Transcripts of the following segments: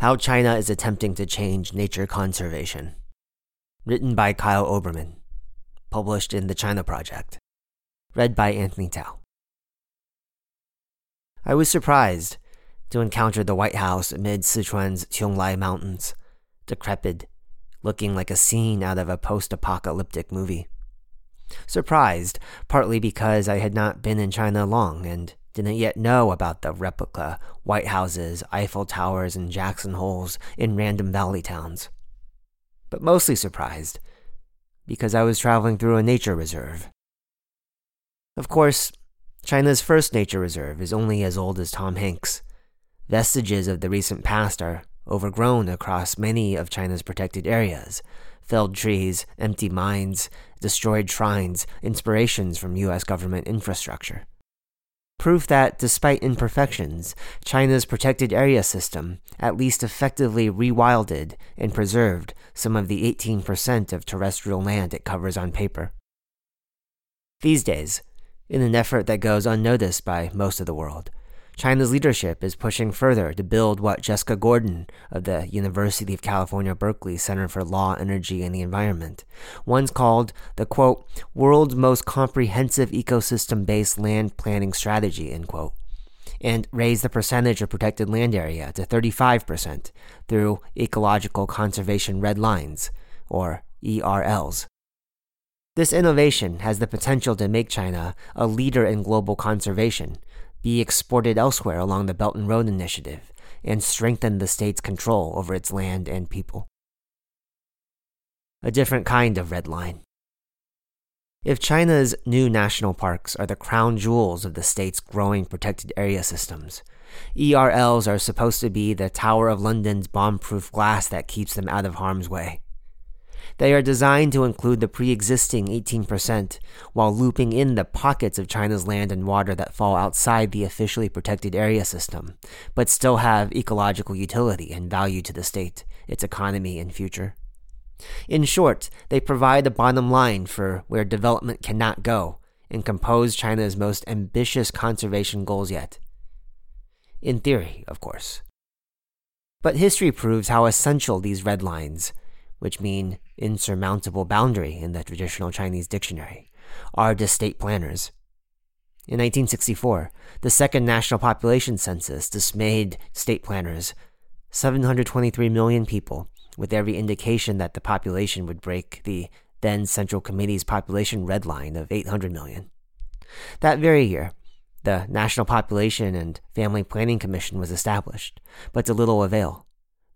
How China is Attempting to Change Nature Conservation. Written by Kyle Obermann. Published in The China Project. Read by Anthony Tao. I was surprised to encounter the White House amid Sichuan's Qionglai Mountains, decrepit, looking like a scene out of a post apocalyptic movie. Surprised, partly because I had not been in China long and didn't yet know about the replica White Houses, Eiffel Towers, and Jackson Holes in random valley towns. But mostly surprised because I was traveling through a nature reserve. Of course, China's first nature reserve is only as old as Tom Hanks. Vestiges of the recent past are overgrown across many of China's protected areas, felled trees, empty mines, destroyed shrines, inspirations from US government infrastructure. Proof that, despite imperfections, China's protected area system at least effectively rewilded and preserved some of the 18% of terrestrial land it covers on paper. These days, in an effort that goes unnoticed by most of the world, China's leadership is pushing further to build what Jessica Gordon of the University of California, Berkeley Center for Law, Energy, and the Environment once called the quote, world's most comprehensive ecosystem based land planning strategy, end quote, and raise the percentage of protected land area to 35% through ecological conservation red lines, or ERLs. This innovation has the potential to make China a leader in global conservation be exported elsewhere along the Belt and Road Initiative and strengthen the state's control over its land and people. A different kind of red line. If China's new national parks are the crown jewels of the state's growing protected area systems, ERLs are supposed to be the Tower of London's bomb proof glass that keeps them out of harm's way. They are designed to include the pre existing 18%, while looping in the pockets of China's land and water that fall outside the officially protected area system, but still have ecological utility and value to the state, its economy, and future. In short, they provide the bottom line for where development cannot go and compose China's most ambitious conservation goals yet. In theory, of course. But history proves how essential these red lines, which mean insurmountable boundary in the traditional Chinese dictionary, are to state planners. In 1964, the second national population census dismayed state planners 723 million people, with every indication that the population would break the then Central Committee's population red line of 800 million. That very year, the National Population and Family Planning Commission was established, but to little avail.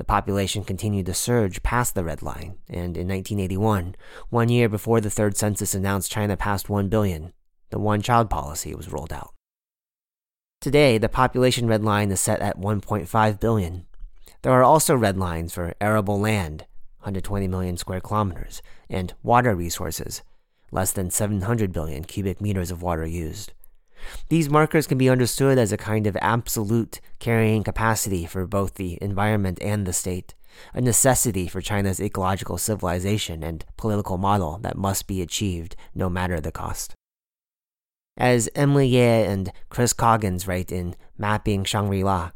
The population continued to surge past the red line, and in 1981, one year before the third census announced China passed 1 billion, the one child policy was rolled out. Today, the population red line is set at 1.5 billion. There are also red lines for arable land, 120 million square kilometers, and water resources, less than 700 billion cubic meters of water used. These markers can be understood as a kind of absolute carrying capacity for both the environment and the state, a necessity for China's ecological civilization and political model that must be achieved no matter the cost. As Emily Yeh and Chris Coggins write in Mapping Shangri La,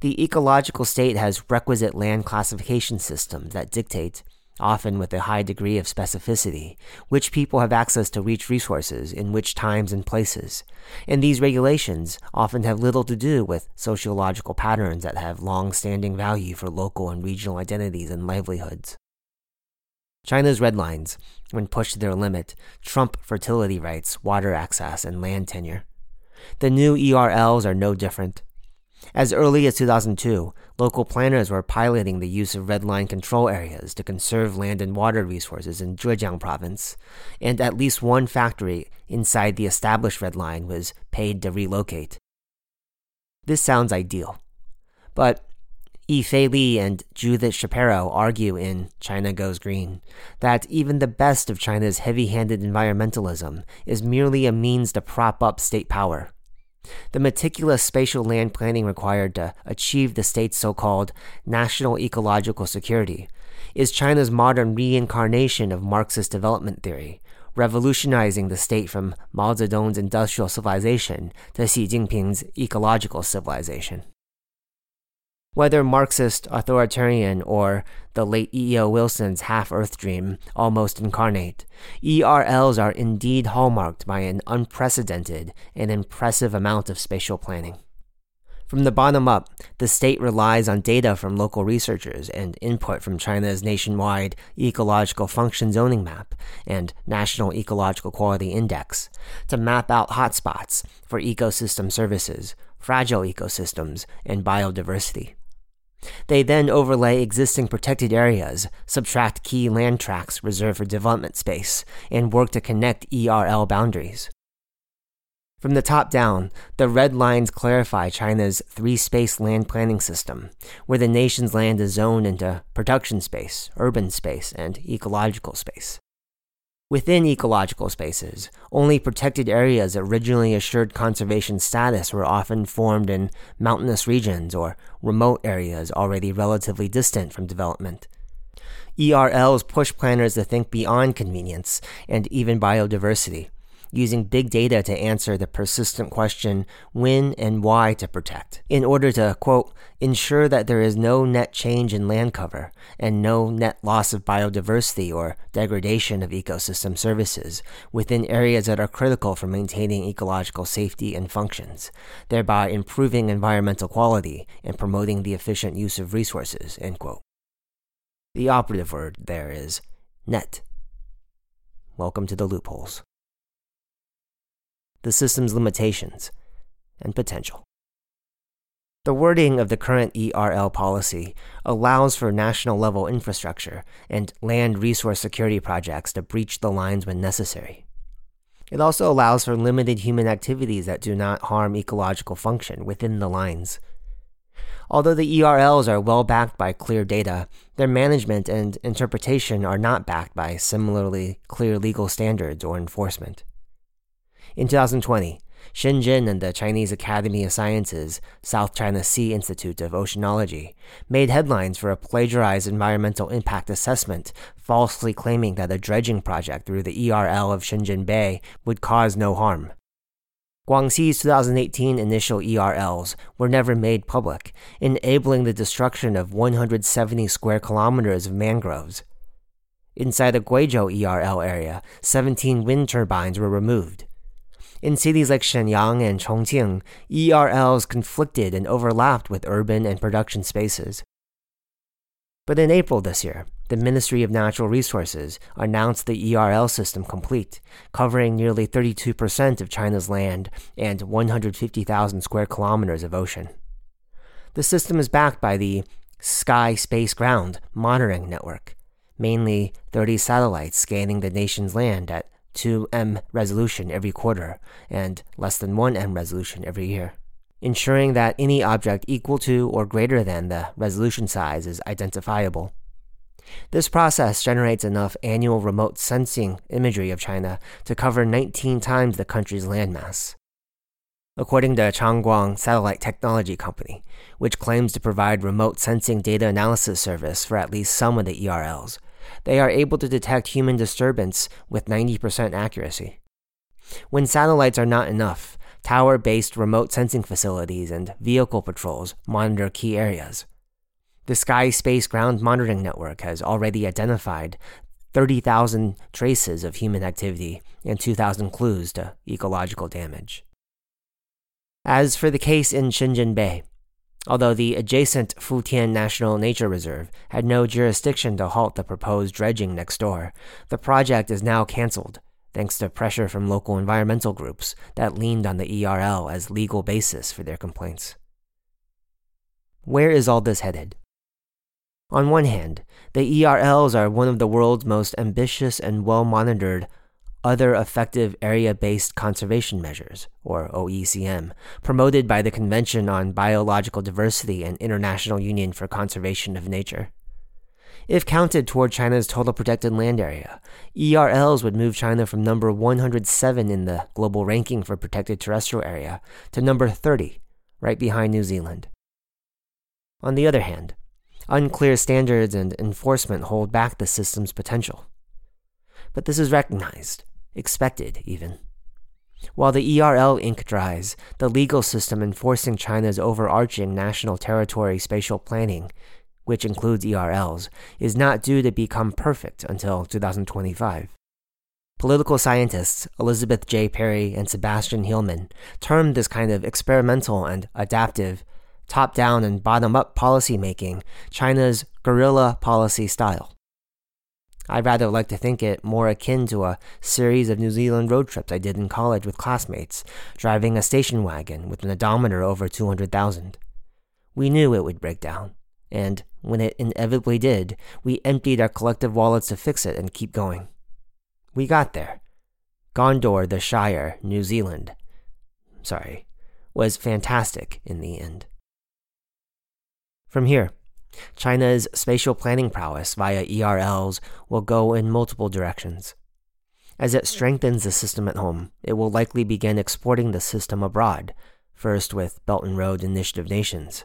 the ecological state has requisite land classification systems that dictate often with a high degree of specificity, which people have access to reach resources in which times and places. And these regulations often have little to do with sociological patterns that have long standing value for local and regional identities and livelihoods. China's red lines, when pushed to their limit, trump fertility rights, water access, and land tenure. The new ERLs are no different. As early as 2002, local planners were piloting the use of red line control areas to conserve land and water resources in Zhejiang province, and at least one factory inside the established red line was paid to relocate. This sounds ideal, but Yifei Li and Judith Shapiro argue in China Goes Green that even the best of China's heavy handed environmentalism is merely a means to prop up state power. The meticulous spatial land planning required to achieve the state's so called national ecological security is China's modern reincarnation of Marxist development theory, revolutionizing the state from Mao Zedong's industrial civilization to Xi Jinping's ecological civilization. Whether Marxist, authoritarian, or the late E.O. Wilson's half Earth dream almost incarnate, ERLs are indeed hallmarked by an unprecedented and impressive amount of spatial planning. From the bottom up, the state relies on data from local researchers and input from China's nationwide Ecological Function Zoning Map and National Ecological Quality Index to map out hotspots for ecosystem services, fragile ecosystems, and biodiversity. They then overlay existing protected areas, subtract key land tracts reserved for development space, and work to connect ERL boundaries. From the top down, the red lines clarify China's three space land planning system, where the nation's land is zoned into production space, urban space, and ecological space. Within ecological spaces, only protected areas originally assured conservation status were often formed in mountainous regions or remote areas already relatively distant from development. ERLs push planners to think beyond convenience and even biodiversity using big data to answer the persistent question when and why to protect, in order to, quote, ensure that there is no net change in land cover and no net loss of biodiversity or degradation of ecosystem services within areas that are critical for maintaining ecological safety and functions, thereby improving environmental quality and promoting the efficient use of resources, end quote. The operative word there is net. Welcome to the loopholes the system's limitations and potential. The wording of the current ERL policy allows for national level infrastructure and land resource security projects to breach the lines when necessary. It also allows for limited human activities that do not harm ecological function within the lines. Although the ERLs are well backed by clear data, their management and interpretation are not backed by similarly clear legal standards or enforcement. In 2020, Shenzhen and the Chinese Academy of Sciences South China Sea Institute of Oceanology made headlines for a plagiarized environmental impact assessment, falsely claiming that a dredging project through the ERL of Shenzhen Bay would cause no harm. Guangxi's 2018 initial ERLs were never made public, enabling the destruction of 170 square kilometers of mangroves. Inside the Guizhou ERL area, 17 wind turbines were removed. In cities like Shenyang and Chongqing, ERLs conflicted and overlapped with urban and production spaces. But in April this year, the Ministry of Natural Resources announced the ERL system complete, covering nearly 32% of China's land and 150,000 square kilometers of ocean. The system is backed by the Sky Space Ground Monitoring Network, mainly 30 satellites scanning the nation's land at 2M resolution every quarter and less than 1M resolution every year, ensuring that any object equal to or greater than the resolution size is identifiable. This process generates enough annual remote sensing imagery of China to cover 19 times the country's landmass. According to Changguang Satellite Technology Company, which claims to provide remote sensing data analysis service for at least some of the ERLs, they are able to detect human disturbance with 90% accuracy. When satellites are not enough, tower based remote sensing facilities and vehicle patrols monitor key areas. The Sky Space Ground Monitoring Network has already identified 30,000 traces of human activity and 2,000 clues to ecological damage. As for the case in Shenzhen Bay, although the adjacent Futian National Nature Reserve had no jurisdiction to halt the proposed dredging next door, the project is now cancelled, thanks to pressure from local environmental groups that leaned on the ERL as legal basis for their complaints. Where is all this headed? On one hand, the ERLs are one of the world's most ambitious and well monitored other effective area based conservation measures, or OECM, promoted by the Convention on Biological Diversity and International Union for Conservation of Nature. If counted toward China's total protected land area, ERLs would move China from number 107 in the global ranking for protected terrestrial area to number 30, right behind New Zealand. On the other hand, unclear standards and enforcement hold back the system's potential. But this is recognized, expected even. While the ERL ink dries, the legal system enforcing China's overarching national territory spatial planning, which includes ERLs, is not due to become perfect until 2025. Political scientists Elizabeth J. Perry and Sebastian Heilmann termed this kind of experimental and adaptive, top down and bottom up policy making China's guerrilla policy style. I'd rather like to think it more akin to a series of New Zealand road trips I did in college with classmates, driving a station wagon with an odometer over 200,000. We knew it would break down, and when it inevitably did, we emptied our collective wallets to fix it and keep going. We got there. Gondor, the Shire, New Zealand. Sorry, was fantastic in the end. From here, China's spatial planning prowess via ERLs will go in multiple directions. As it strengthens the system at home, it will likely begin exporting the system abroad, first with Belt and Road Initiative nations.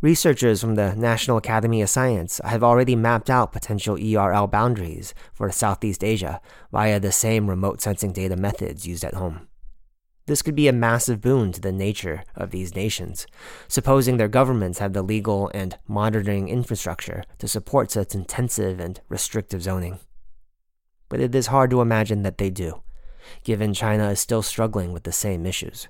Researchers from the National Academy of Science have already mapped out potential ERL boundaries for Southeast Asia via the same remote sensing data methods used at home. This could be a massive boon to the nature of these nations, supposing their governments have the legal and monitoring infrastructure to support such intensive and restrictive zoning. But it is hard to imagine that they do, given China is still struggling with the same issues.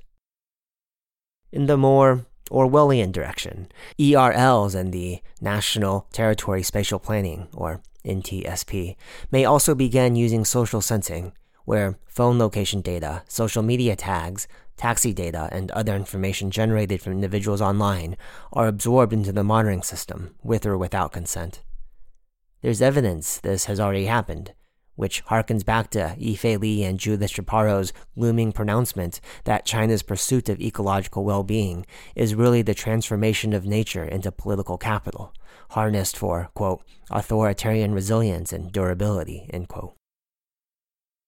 In the more Orwellian direction, ERLs and the National Territory Spatial Planning, or NTSP, may also begin using social sensing where phone location data, social media tags, taxi data, and other information generated from individuals online are absorbed into the monitoring system, with or without consent. There's evidence this has already happened, which harkens back to Yifei Li and Judith Shapiro's looming pronouncement that China's pursuit of ecological well being is really the transformation of nature into political capital, harnessed for, quote, authoritarian resilience and durability, end quote.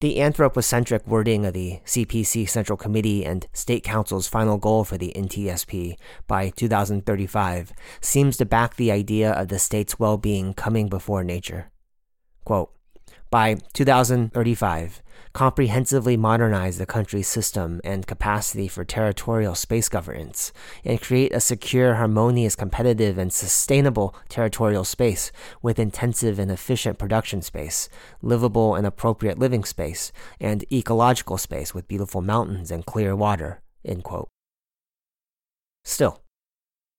The anthropocentric wording of the CPC Central Committee and State Council's final goal for the NTSP by 2035 seems to back the idea of the state's well being coming before nature. Quote, by 2035, comprehensively modernize the country's system and capacity for territorial space governance, and create a secure, harmonious, competitive, and sustainable territorial space with intensive and efficient production space, livable and appropriate living space, and ecological space with beautiful mountains and clear water. Still,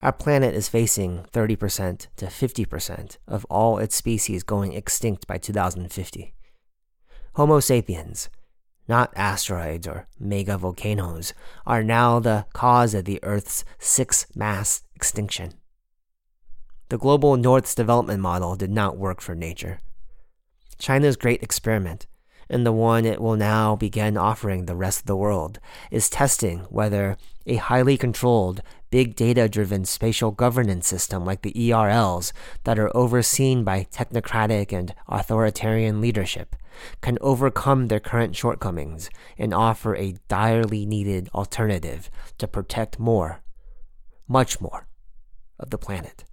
our planet is facing 30% to 50% of all its species going extinct by 2050. Homo sapiens, not asteroids or mega volcanoes, are now the cause of the Earth's sixth mass extinction. The global North's development model did not work for nature. China's great experiment, and the one it will now begin offering the rest of the world, is testing whether a highly controlled, big data driven spatial governance system like the ERLs that are overseen by technocratic and authoritarian leadership can overcome their current shortcomings and offer a direly needed alternative to protect more, much more, of the planet.